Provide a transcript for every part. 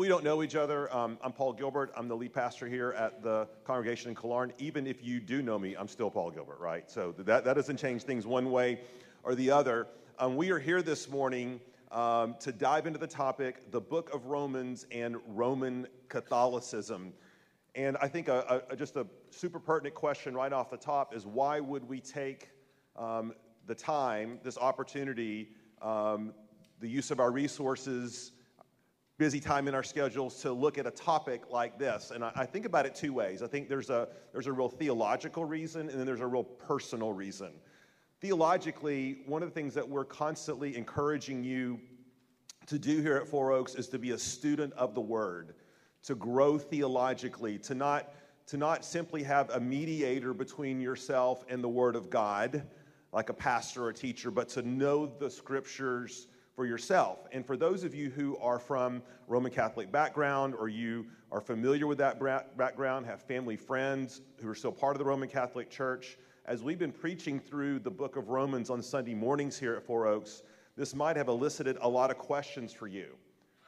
we don't know each other, um, I'm Paul Gilbert. I'm the lead pastor here at the congregation in Killearn. Even if you do know me, I'm still Paul Gilbert, right? So that, that doesn't change things one way or the other. Um, we are here this morning um, to dive into the topic, the book of Romans and Roman Catholicism. And I think a, a, just a super pertinent question right off the top is why would we take um, the time, this opportunity, um, the use of our resources, busy time in our schedules to look at a topic like this? And I, I think about it two ways. I think there's a, there's a real theological reason, and then there's a real personal reason. Theologically, one of the things that we're constantly encouraging you to do here at Four Oaks is to be a student of the Word, to grow theologically, to not, to not simply have a mediator between yourself and the Word of God, like a pastor or a teacher, but to know the Scriptures for yourself. And for those of you who are from Roman Catholic background or you are familiar with that background, have family friends who are still part of the Roman Catholic Church, as we've been preaching through the book of Romans on Sunday mornings here at Four Oaks, this might have elicited a lot of questions for you,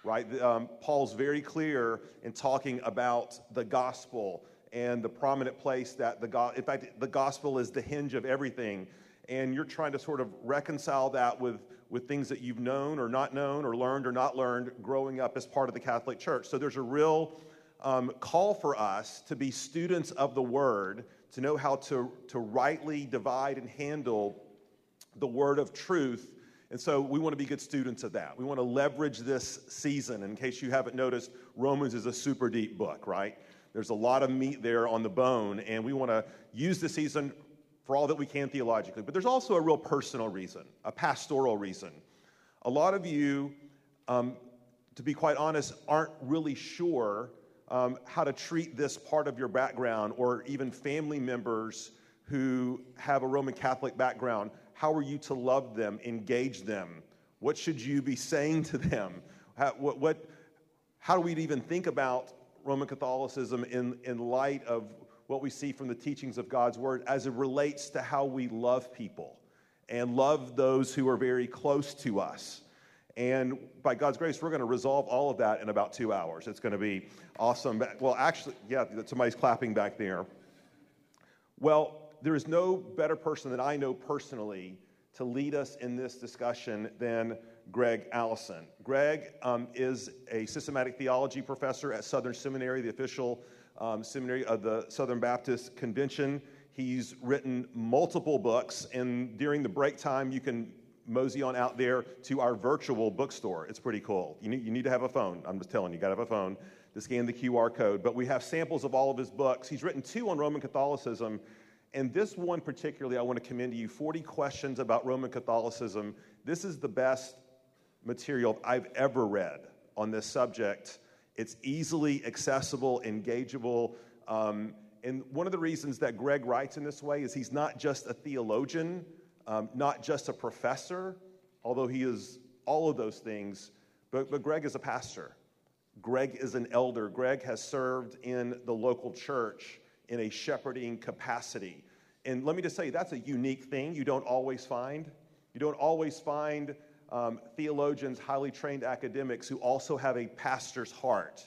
right? Um, Paul's very clear in talking about the gospel and the prominent place that the God, in fact, the gospel is the hinge of everything. And you're trying to sort of reconcile that with, with things that you've known or not known or learned or not learned growing up as part of the Catholic Church. So there's a real um, call for us to be students of the Word to know how to, to rightly divide and handle the word of truth. And so we want to be good students of that. We want to leverage this season. In case you haven't noticed, Romans is a super deep book, right? There's a lot of meat there on the bone, and we want to use the season for all that we can theologically. But there's also a real personal reason, a pastoral reason. A lot of you, um, to be quite honest, aren't really sure um, how to treat this part of your background or even family members who have a Roman Catholic background. How are you to love them, engage them? What should you be saying to them? How, what, what, how do we even think about Roman Catholicism in, in light of what we see from the teachings of God's Word as it relates to how we love people and love those who are very close to us? And by God's grace, we're going to resolve all of that in about two hours. It's going to be awesome. Well, actually, yeah, somebody's clapping back there. Well, there is no better person that I know personally to lead us in this discussion than Gregg Allison. Gregg um, is a systematic theology professor at Southern Seminary, the official um, seminary of the Southern Baptist Convention. He's written multiple books, and during the break time, you can mosey on out there to our virtual bookstore. It's pretty cool. You need, you need to have a phone. I'm just telling you, you got to have a phone to scan the QR code. But we have samples of all of his books. He's written two on Roman Catholicism. And this one particularly, I want to commend to you 40 questions about Roman Catholicism. This is the best material I've ever read on this subject. It's easily accessible, engageable. Um, and one of the reasons that Gregg writes in this way is he's not just a theologian um, not just a professor, although he is all of those things, but, but Gregg is a pastor. Gregg is an elder. Gregg has served in the local church in a shepherding capacity. And let me just say, that's a unique thing you don't always find. You don't always find um, theologians, highly trained academics who also have a pastor's heart.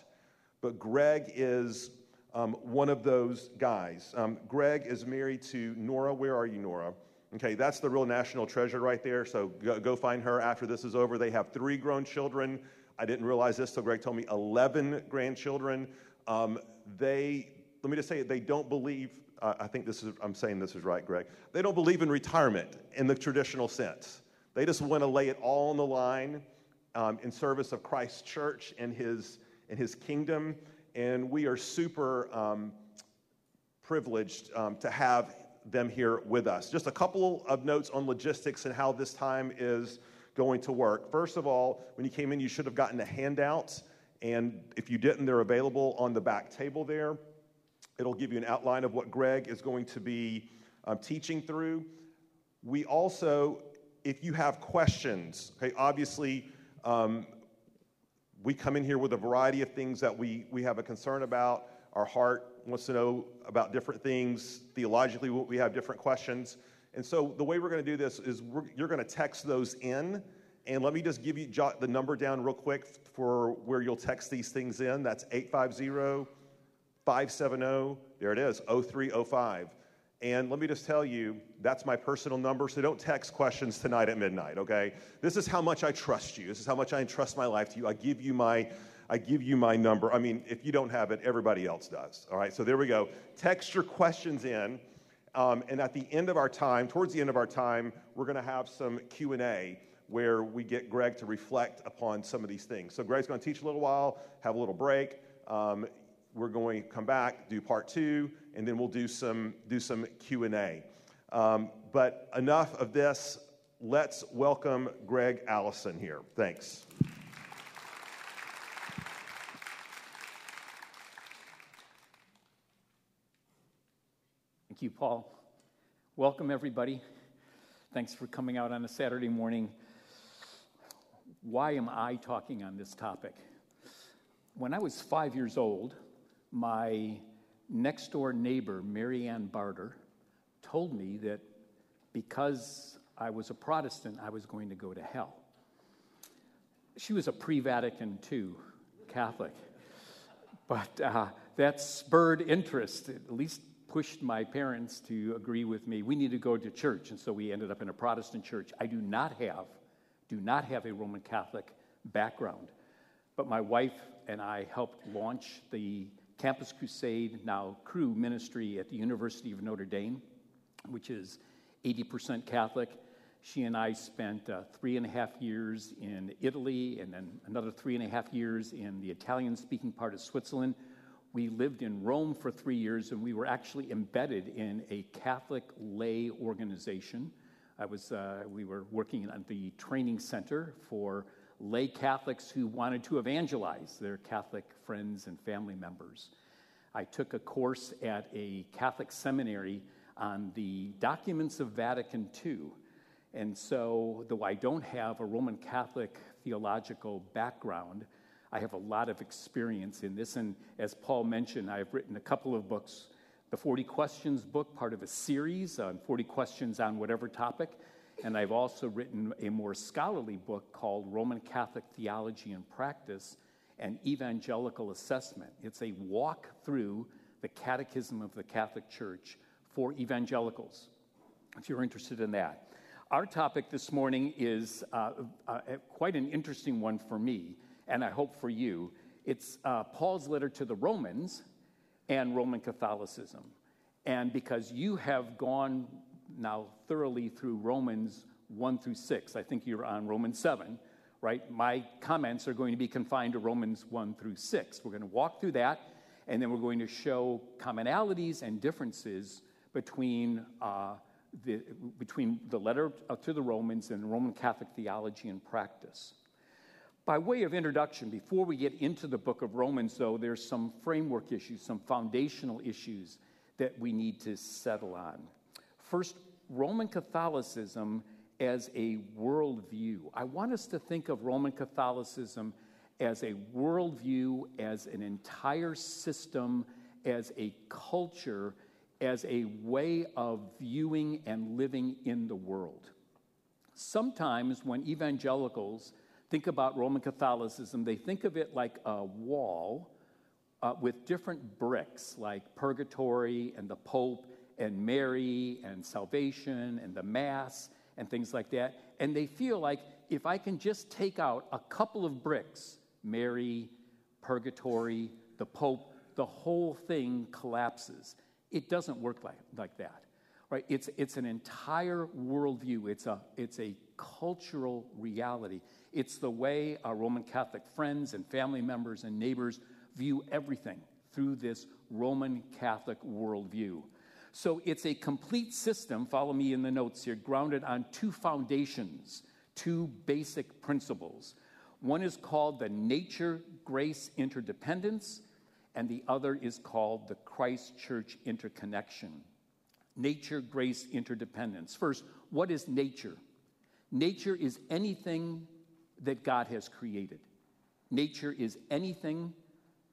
But Gregg is um, one of those guys. Um, Gregg is married to Nora. Where are you, Nora? Okay, that's the real national treasure right there. So go, go, find her after this is over. They have three grown children. I didn't realize this, so Gregg told me 11 grandchildren. Um, they, let me just say, they don't believe, uh, I think this is, I'm saying this is right, Gregg. They don't believe in retirement in the traditional sense. They just want to lay it all on the line um, in service of Christ's church and his, and his kingdom. And we are super um, privileged um, to have them here with us. Just a couple of notes on logistics and how this time is going to work. First of all, when you came in, you should have gotten a handout. And if you didn't, they're available on the back table there. It'll give you an outline of what Gregg is going to be um, teaching through. We also, if you have questions, okay, obviously, um, we come in here with a variety of things that we, we have a concern about. Our heart wants to know about different things. Theologically, we have different questions. And so the way we're going to do this is you're going to text those in, And let me just give you jot the number down real quick for where you'll text these things in. That's 850 570, there it is, 0305. And let me just tell you, that's my personal number, so don't text questions tonight at midnight, okay? This is how much I trust you. This is how much I entrust my life to you. I give you my I give you my number. I mean, if you don't have it, everybody else does. All right, so there we go. Text your questions in, um, and at the end of our time, towards the end of our time, we're going to have some Q and A where we get Gregg to reflect upon some of these things. So Gregg's going to teach a little while, have a little break. Um, we're going to come back, do part two, and then we'll do some do some Q and A. Um, but enough of this. Let's welcome Gregg Allison here. Thanks. Thank you, Paul. Welcome, everybody. Thanks for coming out on a Saturday morning. Why am I talking on this topic? When I was five years old, my next door neighbor, Marianne Barter, told me that because I was a Protestant, I was going to go to hell. She was a pre Vatican II Catholic, but uh, that spurred interest, at least pushed my parents to agree with me. We need to go to church, and so we ended up in a Protestant church. I do not have, do not have a Roman Catholic background, but my wife and I helped launch the Campus Crusade, now Cru ministry at the University of Notre Dame, which is 80% Catholic. She and I spent uh, three and a half years in Italy and then another three and a half years in the Italian speaking part of Switzerland we lived in Rome for three years, and we were actually embedded in a Catholic lay organization. I was, uh, we were working at the training center for lay Catholics who wanted to evangelize their Catholic friends and family members. I took a course at a Catholic seminary on the documents of Vatican II. And so, though I don't have a Roman Catholic theological background, I have a lot of experience in this. And as Paul mentioned, I've written a couple of books the 40 Questions book, part of a series on 40 questions on whatever topic. And I've also written a more scholarly book called Roman Catholic Theology and Practice and Evangelical Assessment. It's a walk through the Catechism of the Catholic Church for evangelicals, if you're interested in that. Our topic this morning is uh, uh, quite an interesting one for me and I hope for you. It's uh, Paul's letter to the Romans and Roman Catholicism. And because you have gone now thoroughly through Romans 1 through 6, I think you're on Romans 7, right? My comments are going to be confined to Romans 1 through 6. We're going to walk through that, and then we're going to show commonalities and differences between. Uh, the, between the letter to the Romans and Roman Catholic theology and practice. By way of introduction, before we get into the book of Romans, though, there's some framework issues, some foundational issues that we need to settle on. First, Roman Catholicism as a worldview. I want us to think of Roman Catholicism as a worldview, as an entire system, as a culture, as a way of viewing and living in the world. Sometimes when evangelicals think about Roman Catholicism, they think of it like a wall uh, with different bricks, like purgatory and the Pope and Mary and salvation and the Mass and things like that. And they feel like if I can just take out a couple of bricks, Mary, purgatory, the Pope, the whole thing collapses. It doesn't work like, like that. Right? It's, it's an entire worldview. It's a, it's a cultural reality. It's the way our Roman Catholic friends and family members and neighbors view everything through this Roman Catholic worldview. So it's a complete system, follow me in the notes here, grounded on two foundations, two basic principles. One is called the nature grace interdependence, and the other is called the Christ Church interconnection. Nature grace interdependence. First, what is nature? Nature is anything that God has created. Nature is anything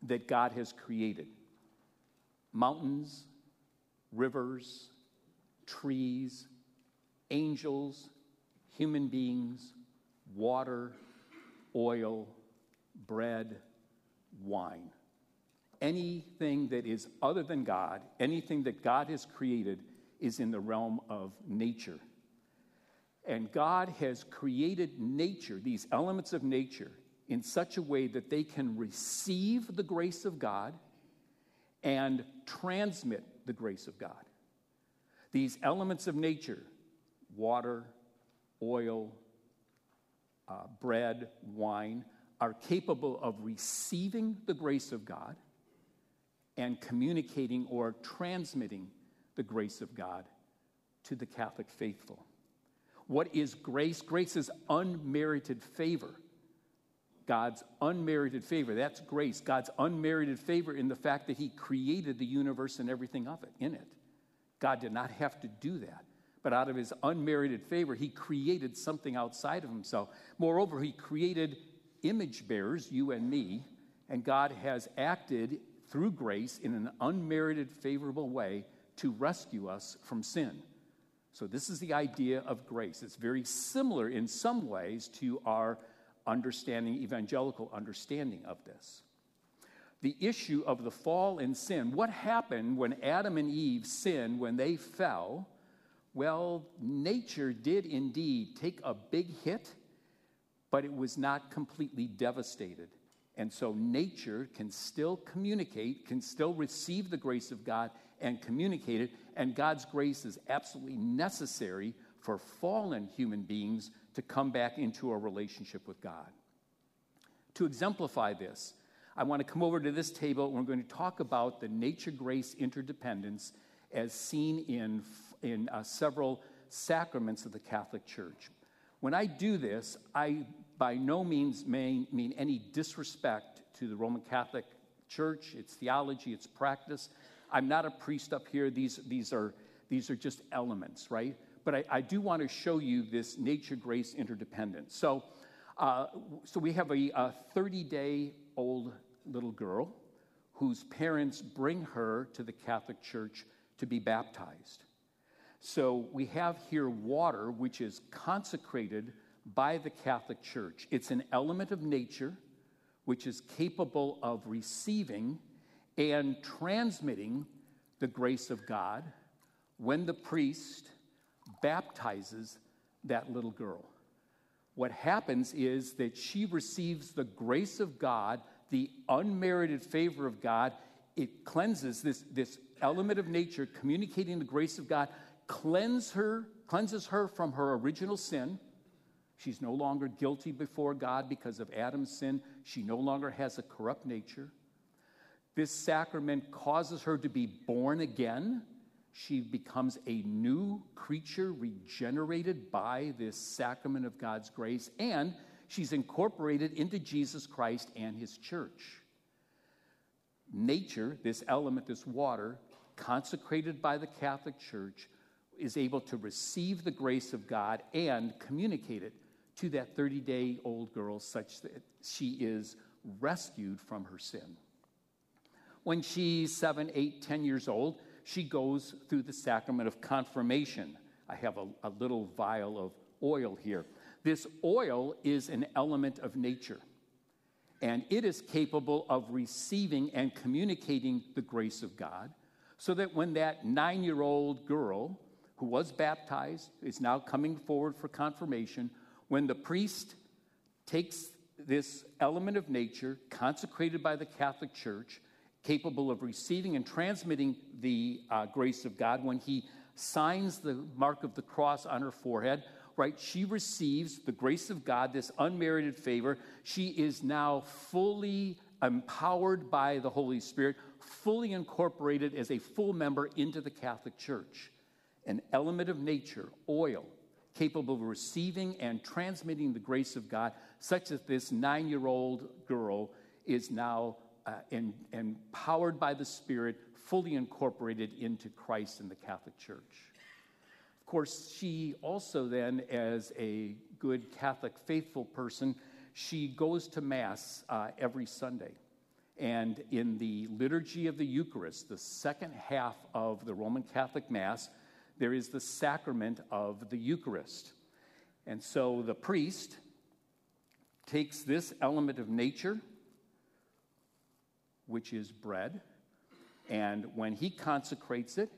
that God has created mountains, rivers, trees, angels, human beings, water, oil, bread, wine. Anything that is other than God, anything that God has created, is in the realm of nature. And God has created nature, these elements of nature, in such a way that they can receive the grace of God and transmit the grace of God. These elements of nature, water, oil, uh, bread, wine, are capable of receiving the grace of God and communicating or transmitting the grace of God to the Catholic faithful. What is grace? Grace is unmerited favor. God's unmerited favor. That's grace. God's unmerited favor in the fact that He created the universe and everything of it, in it. God did not have to do that. But out of His unmerited favor, He created something outside of Himself. Moreover, He created image bearers, you and me, and God has acted through grace in an unmerited, favorable way to rescue us from sin. So, this is the idea of grace. It's very similar in some ways to our understanding, evangelical understanding of this. The issue of the fall and sin, what happened when Adam and Eve sinned, when they fell? Well, nature did indeed take a big hit, but it was not completely devastated. And so nature can still communicate, can still receive the grace of God and communicate it. And God's grace is absolutely necessary for fallen human beings to come back into a relationship with God. To exemplify this, I want to come over to this table and we're going to talk about the nature grace interdependence as seen in, in uh, several sacraments of the Catholic Church. When I do this, I by no means may mean any disrespect to the Roman Catholic Church, its theology, its practice. I'm not a priest up here. These, these, are, these are just elements, right? But I, I do want to show you this nature grace interdependence. So, uh, so we have a 30 day old little girl whose parents bring her to the Catholic Church to be baptized. So we have here water, which is consecrated by the Catholic Church. It's an element of nature which is capable of receiving and transmitting the grace of God when the priest baptizes that little girl. What happens is that she receives the grace of God, the unmerited favor of God. It cleanses this, this element of nature, communicating the grace of God, cleanse her, cleanses her from her original sin. She's no longer guilty before God because of Adam's sin. She no longer has a corrupt nature. This sacrament causes her to be born again. She becomes a new creature regenerated by this sacrament of God's grace, and she's incorporated into Jesus Christ and his church. Nature, this element, this water, consecrated by the Catholic Church, is able to receive the grace of God and communicate it to that 30 day old girl such that she is rescued from her sin. When she's seven, eight, ten years old, she goes through the sacrament of confirmation. I have a, a little vial of oil here. This oil is an element of nature, and it is capable of receiving and communicating the grace of God, so that when that nine year old girl who was baptized is now coming forward for confirmation, when the priest takes this element of nature consecrated by the Catholic Church capable of receiving and transmitting the uh, grace of God when he signs the mark of the cross on her forehead, right? She receives the grace of God, this unmerited favor. She is now fully empowered by the Holy Spirit, fully incorporated as a full member into the Catholic Church. An element of nature, oil, capable of receiving and transmitting the grace of God, such that this nine year old girl is now uh, and, empowered by the Spirit, fully incorporated into Christ and the Catholic Church. Of course, she also then, as a good Catholic faithful person, she goes to Mass uh, every Sunday. And in the liturgy of the Eucharist, the second half of the Roman Catholic Mass, there is the sacrament of the Eucharist. And so the priest takes this element of nature, which is bread, and when he consecrates it,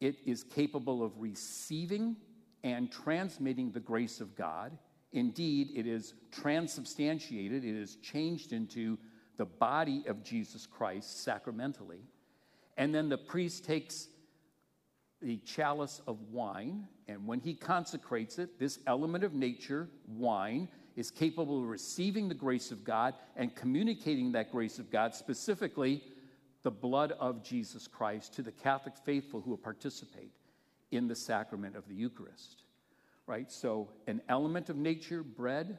it is capable of receiving and transmitting the grace of God. Indeed, it is transubstantiated, it is changed into the body of Jesus Christ sacramentally. And then the priest takes the chalice of wine, and when he consecrates it, this element of nature, wine, is capable of receiving the grace of God and communicating that grace of God, specifically the blood of Jesus Christ, to the Catholic faithful who will participate in the sacrament of the Eucharist. Right? So, an element of nature, bread,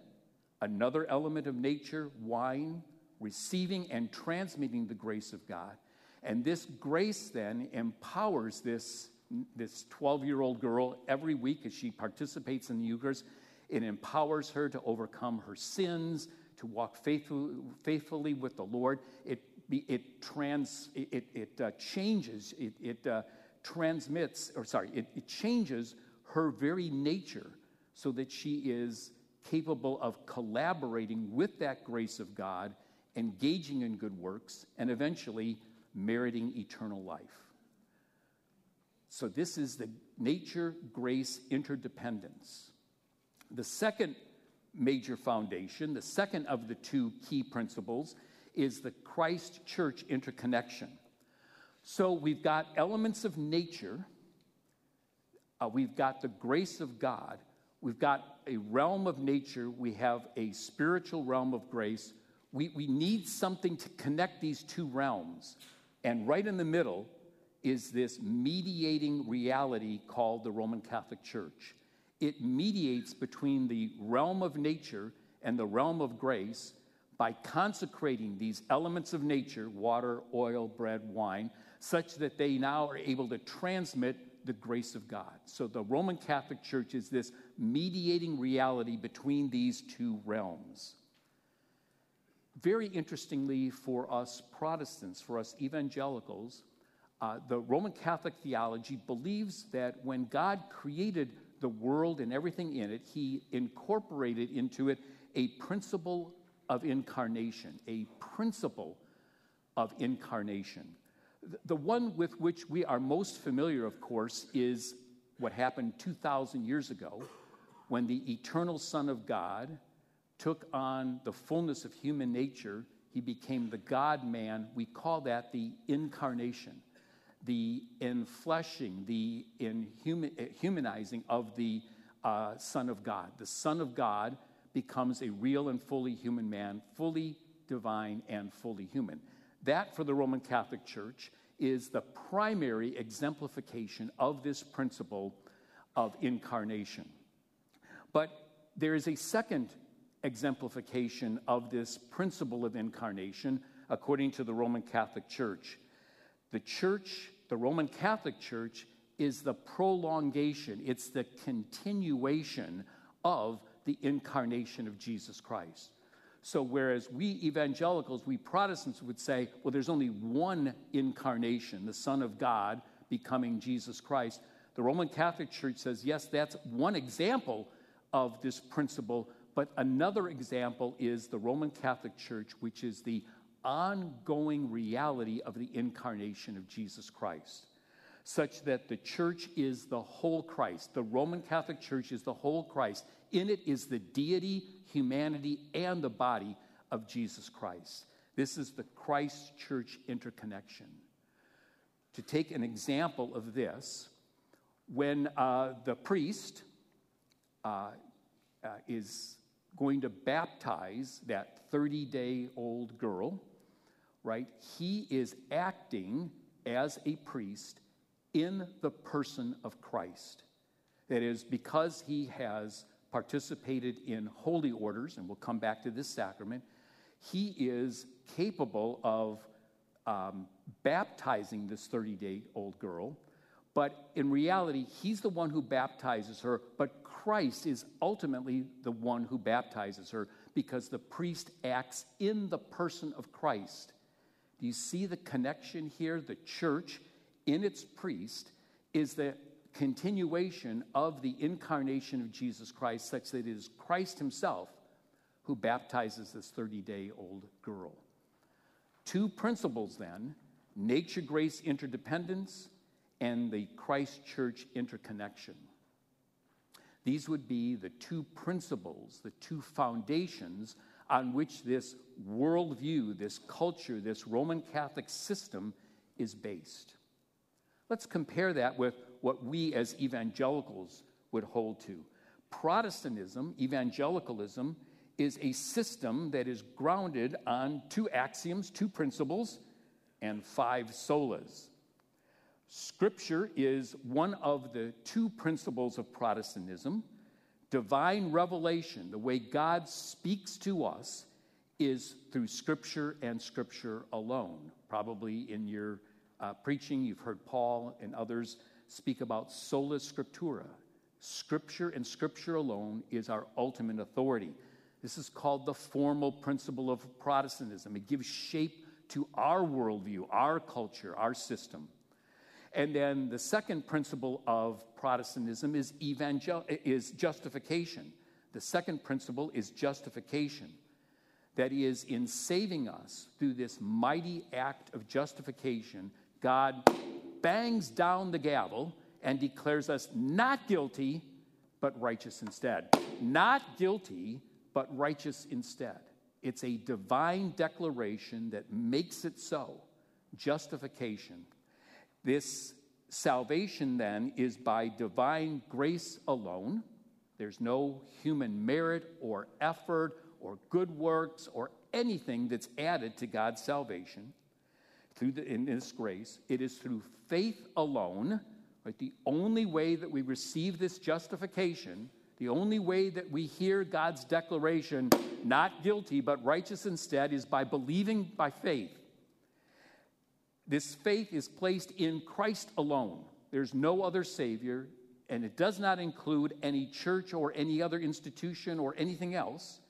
another element of nature, wine, receiving and transmitting the grace of God. And this grace then empowers this, this 12 year old girl every week as she participates in the Eucharist. It empowers her to overcome her sins, to walk faithful, faithfully with the Lord. It, it, trans, it, it uh, changes, it, it uh, transmits, or sorry, it, it changes her very nature so that she is capable of collaborating with that grace of God, engaging in good works, and eventually meriting eternal life. So, this is the nature grace interdependence. The second major foundation, the second of the two key principles, is the Christ church interconnection. So, we've got elements of nature, uh, we've got the grace of God, we've got a realm of nature, we have a spiritual realm of grace. We, we need something to connect these two realms. And right in the middle is this mediating reality called the Roman Catholic Church. It mediates between the realm of nature and the realm of grace by consecrating these elements of nature water, oil, bread, wine such that they now are able to transmit the grace of God. So the Roman Catholic Church is this mediating reality between these two realms. Very interestingly, for us Protestants, for us evangelicals, uh, the Roman Catholic theology believes that when God created the world and everything in it, he incorporated into it a principle of incarnation, a principle of incarnation. The one with which we are most familiar, of course, is what happened 2,000 years ago when the eternal Son of God took on the fullness of human nature. He became the God man. We call that the incarnation, the enfleshing, the humanizing of the uh, Son of God. The Son of God becomes a real and fully human man, fully divine and fully human. That, for the Roman Catholic Church, is the primary exemplification of this principle of incarnation. But there is a second exemplification of this principle of incarnation according to the Roman Catholic Church. The church, the Roman Catholic Church, is the prolongation, it's the continuation of the incarnation of Jesus Christ. So, whereas we evangelicals, we Protestants would say, well, there's only one incarnation, the Son of God becoming Jesus Christ, the Roman Catholic Church says, yes, that's one example of this principle, but another example is the Roman Catholic Church, which is the ongoing reality of the incarnation of Jesus Christ, such that the church is the whole Christ. The Roman Catholic Church is the whole Christ. In it is the deity, humanity, and the body of Jesus Christ. This is the Christ church interconnection. To take an example of this, when uh, the priest uh, uh, is going to baptize that 30 day old girl, right? He is acting as a priest in the person of Christ. That is, because he has participated in holy orders, and we'll come back to this sacrament, he is capable of um, baptizing this 30 day old girl. But in reality, he's the one who baptizes her, but Christ is ultimately the one who baptizes her because the priest acts in the person of Christ. Do you see the connection here? The church, in its priest, is the continuation of the incarnation of Jesus Christ, such that it is Christ Himself who baptizes this 30 day old girl. Two principles then nature grace interdependence and the Christ church interconnection. These would be the two principles, the two foundations on which this worldview, this culture, this Roman Catholic system is based. Let's compare that with what we as evangelicals would hold to. Protestantism, evangelicalism, is a system that is grounded on two axioms, two principles, and five solas. Scripture is one of the two principles of Protestantism. Divine revelation, the way God speaks to us, is through Scripture and Scripture alone. Probably in your uh, preaching, you've heard Paul and others speak about sola scriptura. Scripture and Scripture alone is our ultimate authority. This is called the formal principle of Protestantism. It gives shape to our worldview, our culture, our system. And then the second principle of Protestantism is, evangel- is justification. The second principle is justification. That is, in saving us through this mighty act of justification, God bangs down the gavel and declares us not guilty, but righteous instead. Not guilty, but righteous instead. It's a divine declaration that makes it so. Justification. This salvation then is by divine grace alone. There's no human merit or effort or good works or anything that's added to God's salvation through the, in this grace. It is through faith alone. Right? The only way that we receive this justification the only way that we hear God's declaration, not guilty, but righteous instead, is by believing by faith. This faith is placed in Christ alone. There's no other Savior, and it does not include any church or any other institution or anything else,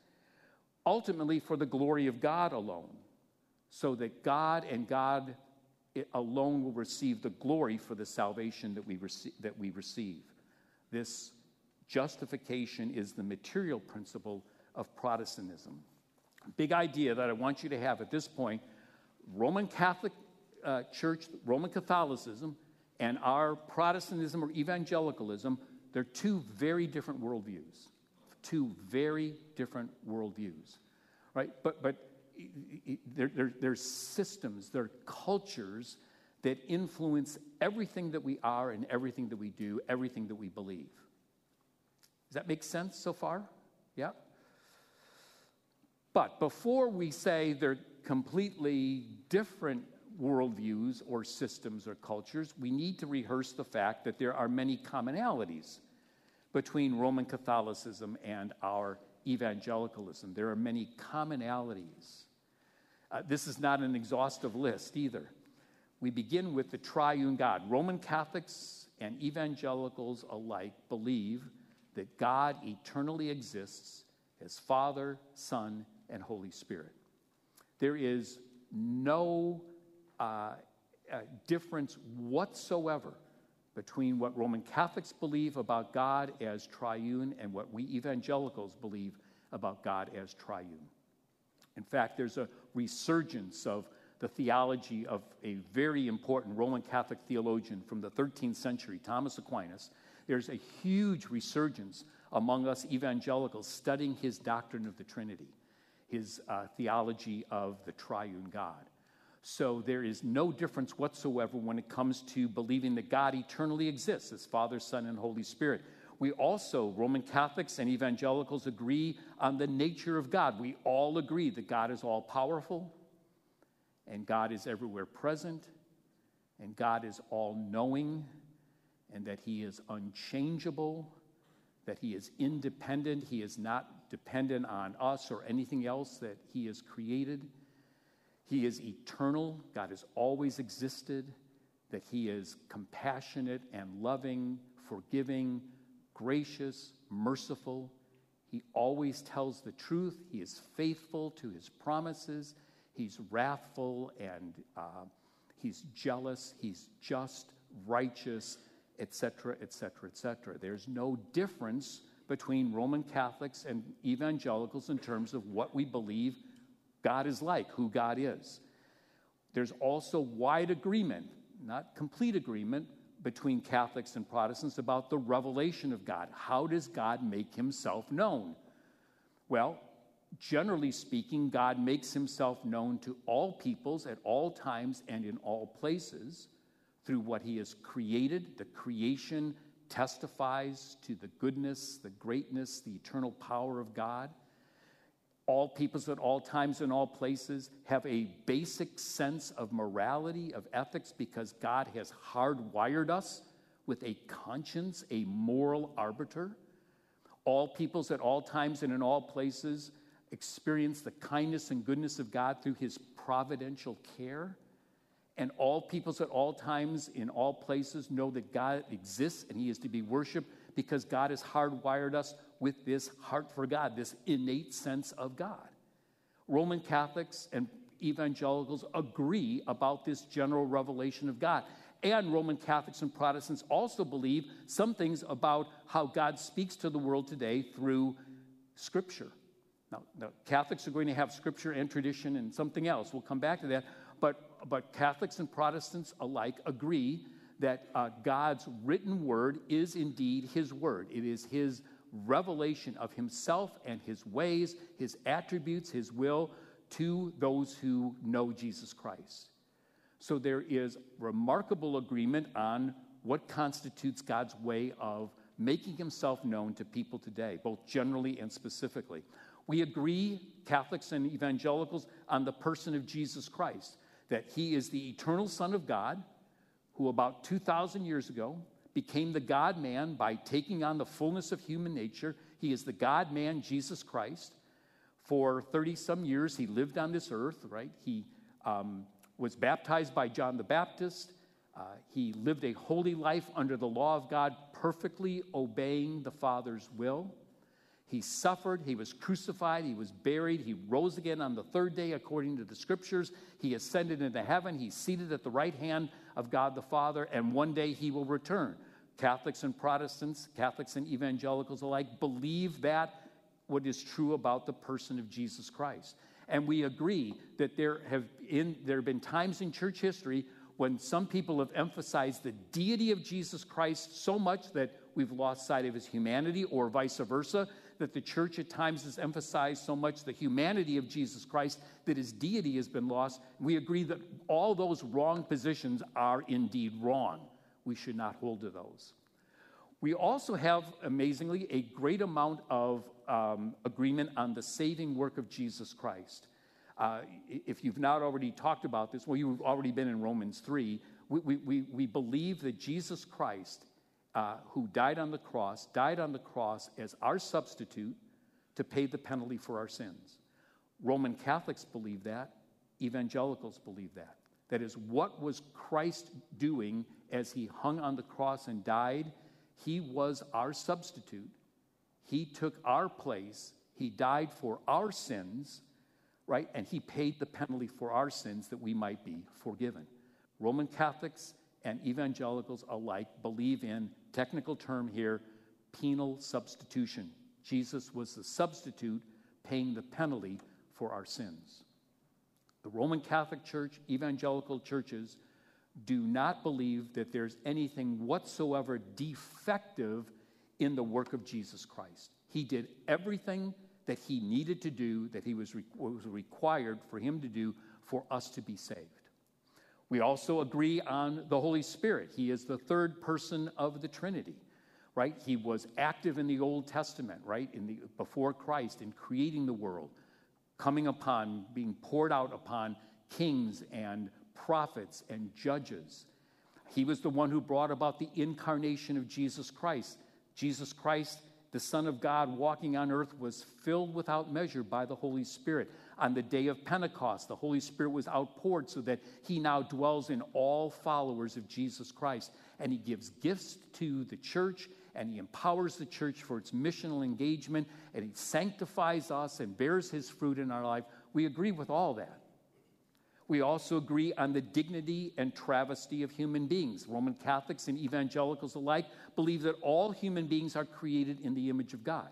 ultimately for the glory of God alone, so that God and God alone will receive the glory for the salvation that we, rece- that we receive. This Justification is the material principle of Protestantism. Big idea that I want you to have at this point Roman Catholic uh, Church, Roman Catholicism, and our Protestantism or evangelicalism, they're two very different worldviews. Two very different worldviews, right? But, but there, there, there's systems, there are cultures that influence everything that we are and everything that we do, everything that we believe. Does that make sense so far? Yeah? But before we say they're completely different worldviews or systems or cultures, we need to rehearse the fact that there are many commonalities between Roman Catholicism and our evangelicalism. There are many commonalities. Uh, this is not an exhaustive list either. We begin with the triune God. Roman Catholics and evangelicals alike believe that God eternally exists as Father, Son, and Holy Spirit. There is no uh, uh, difference whatsoever between what Roman Catholics believe about God as triune and what we evangelicals believe about God as triune. In fact, there's a resurgence of the theology of a very important Roman Catholic theologian from the 13th century, Thomas Aquinas, there's a huge resurgence among us evangelicals studying his doctrine of the Trinity, his uh, theology of the triune God. So there is no difference whatsoever when it comes to believing that God eternally exists as Father, Son, and Holy Spirit. We also, Roman Catholics and evangelicals, agree on the nature of God. We all agree that God is all powerful, and God is everywhere present, and God is all knowing, and that He is unchangeable, that He is independent, He is not dependent on us or anything else that He has created. He is eternal, God has always existed, that He is compassionate and loving, forgiving, gracious, merciful. He always tells the truth. He is faithful to his promises. He's wrathful and uh, he's jealous. He's just, righteous, etc., etc., etc. There's no difference between Roman Catholics and evangelicals in terms of what we believe God is like, who God is. There's also wide agreement, not complete agreement, between Catholics and Protestants about the revelation of God. How does God make himself known? Well, generally speaking, God makes himself known to all peoples at all times and in all places through what he has created. The creation testifies to the goodness, the greatness, the eternal power of God. All peoples at all times and all places have a basic sense of morality, of ethics, because God has hardwired us with a conscience, a moral arbiter. All peoples at all times and in all places experience the kindness and goodness of God through his providential care. And all peoples at all times, in all places, know that God exists and he is to be worshiped because God has hardwired us with this heart for God, this innate sense of God. Roman Catholics and evangelicals agree about this general revelation of God. And Roman Catholics and Protestants also believe some things about how God speaks to the world today through Scripture. Now, now, Catholics are going to have Scripture and tradition and something else. We'll come back to that. But, but Catholics and Protestants alike agree that uh, God's written word is indeed His word. It is His revelation of Himself and His ways, His attributes, His will to those who know Jesus Christ. So there is remarkable agreement on what constitutes God's way of making himself known to people today, both generally and specifically. We agree, Catholics and evangelicals, on the person of Jesus Christ, that he is the eternal Son of God who, about 2,000 years ago, became the God man by taking on the fullness of human nature. He is the God man, Jesus Christ. For 30 some years, he lived on this earth, right? He um, was baptized by John the Baptist. Uh, he lived a holy life under the law of God, perfectly obeying the Father's will. He suffered, he was crucified, he was buried, he rose again on the third day according to the scriptures. He ascended into heaven, he's seated at the right hand of God the Father, and one day he will return. Catholics and Protestants, Catholics and evangelicals alike believe that what is true about the person of Jesus Christ. And we agree that there have, in, there have been times in church history when some people have emphasized the deity of Jesus Christ so much that we've lost sight of his humanity, or vice versa, that the church at times has emphasized so much the humanity of Jesus Christ that his deity has been lost. We agree that all those wrong positions are indeed wrong. We should not hold to those. We also have, amazingly, a great amount of um, agreement on the saving work of Jesus Christ. Uh, if you've not already talked about this, well, you've already been in Romans 3. We, we, we believe that Jesus Christ, uh, who died on the cross, died on the cross as our substitute to pay the penalty for our sins. Roman Catholics believe that, evangelicals believe that. That is, what was Christ doing as he hung on the cross and died? He was our substitute he took our place. He died for our sins, right? And he paid the penalty for our sins that we might be forgiven. Roman Catholics and evangelicals alike believe in, technical term here, penal substitution. Jesus was the substitute paying the penalty for our sins. The Roman Catholic Church, evangelical churches, do not believe that there's anything whatsoever defective in the work of Jesus Christ. He did everything that he needed to do, that he was, re- was required for him to do for us to be saved. We also agree on the Holy Spirit. He is the third person of the Trinity, right? He was active in the Old Testament, right? In the, before Christ, in creating the world, coming upon, being poured out upon kings and prophets and judges. He was the one who brought about the incarnation of Jesus Christ Jesus Christ, the Son of God, walking on earth, was filled without measure by the Holy Spirit. On the day of Pentecost, the Holy Spirit was outpoured so that he now dwells in all followers of Jesus Christ. And he gives gifts to the church and he empowers the church for its missional engagement and he sanctifies us and bears his fruit in our life. We agree with all that. We also agree on the dignity and travesty of human beings. Roman Catholics and evangelicals alike believe that all human beings are created in the image of God.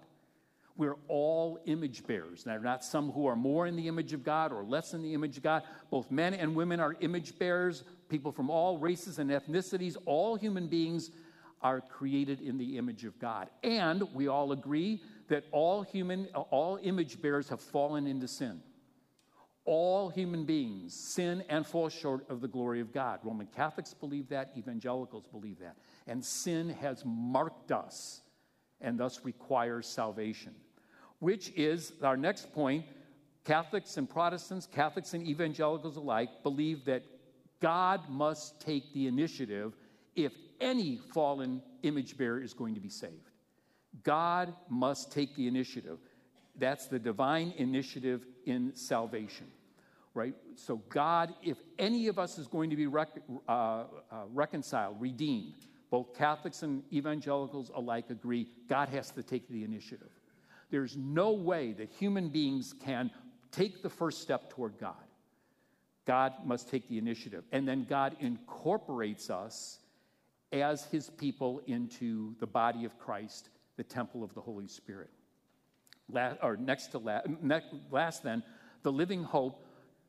We're all image bearers. Are not some who are more in the image of God or less in the image of God. Both men and women are image bearers, people from all races and ethnicities. All human beings are created in the image of God. And we all agree that all human, all image bearers have fallen into sin. All human beings sin and fall short of the glory of God. Roman Catholics believe that, evangelicals believe that. And sin has marked us and thus requires salvation which is our next point. Catholics and Protestants, Catholics and evangelicals alike, believe that God must take the initiative if any fallen image bearer is going to be saved. God must take the initiative. That's the divine initiative in salvation, right? So, God, if any of us is going to be rec- uh, uh, reconciled, redeemed, both Catholics and evangelicals alike agree God has to take the initiative. There's no way that human beings can take the first step toward God. God must take the initiative. And then God incorporates us as his people into the body of Christ, the temple of the Holy Spirit. Last, or next to last, last, then, the living hope,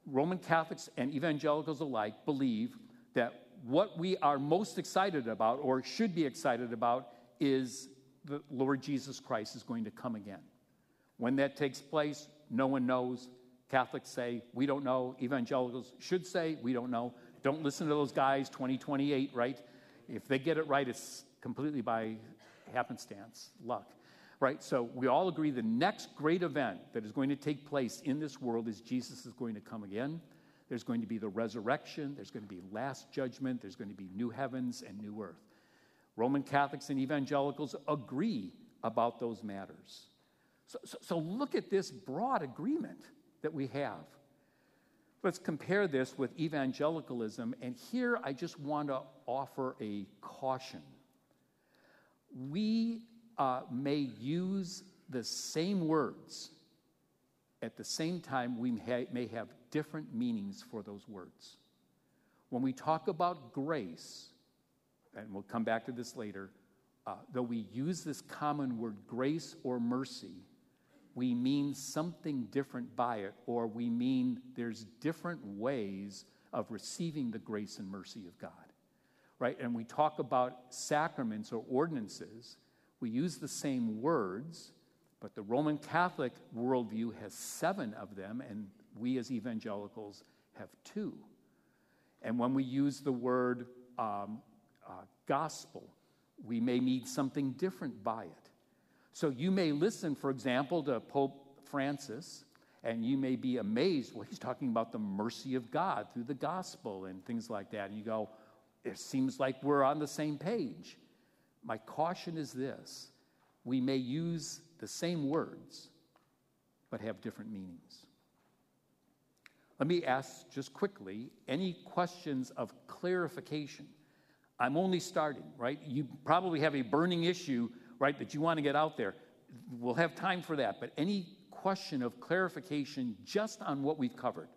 Roman Catholics and evangelicals alike believe that what we are most excited about, or should be excited about, is the Lord Jesus Christ is going to come again. When that takes place, no one knows. Catholics say, we don't know. Evangelicals should say, we don't know. Don't listen to those guys, 2028, right? If they get it right, it's completely by happenstance, luck, right? So we all agree the next great event that is going to take place in this world is Jesus is going to come again. There's going to be the resurrection, there's going to be last judgment, there's going to be new heavens and new earth. Roman Catholics and evangelicals agree about those matters. So, so, so look at this broad agreement that we have. Let's compare this with evangelicalism, and here I just want to offer a caution. We uh, may use the same words, at the same time, we may have different meanings for those words. When we talk about grace, and we'll come back to this later, uh, though we use this common word grace or mercy, we mean something different by it, or we mean there's different ways of receiving the grace and mercy of God. Right? And we talk about sacraments or ordinances, we use the same words, but the Roman Catholic worldview has seven of them, and we as evangelicals have two. And when we use the word um, uh, gospel, we may mean something different by it. So you may listen, for example, to Pope Francis, and you may be amazed. Well, he's talking about the mercy of God through the gospel and things like that. And you go, it seems like we're on the same page. My caution is this we may use the same words, but have different meanings. Let me ask just quickly any questions of clarification. I'm only starting, right? You probably have a burning issue right, that you want to get out there. We'll have time for that. But any question of clarification just on what we've covered?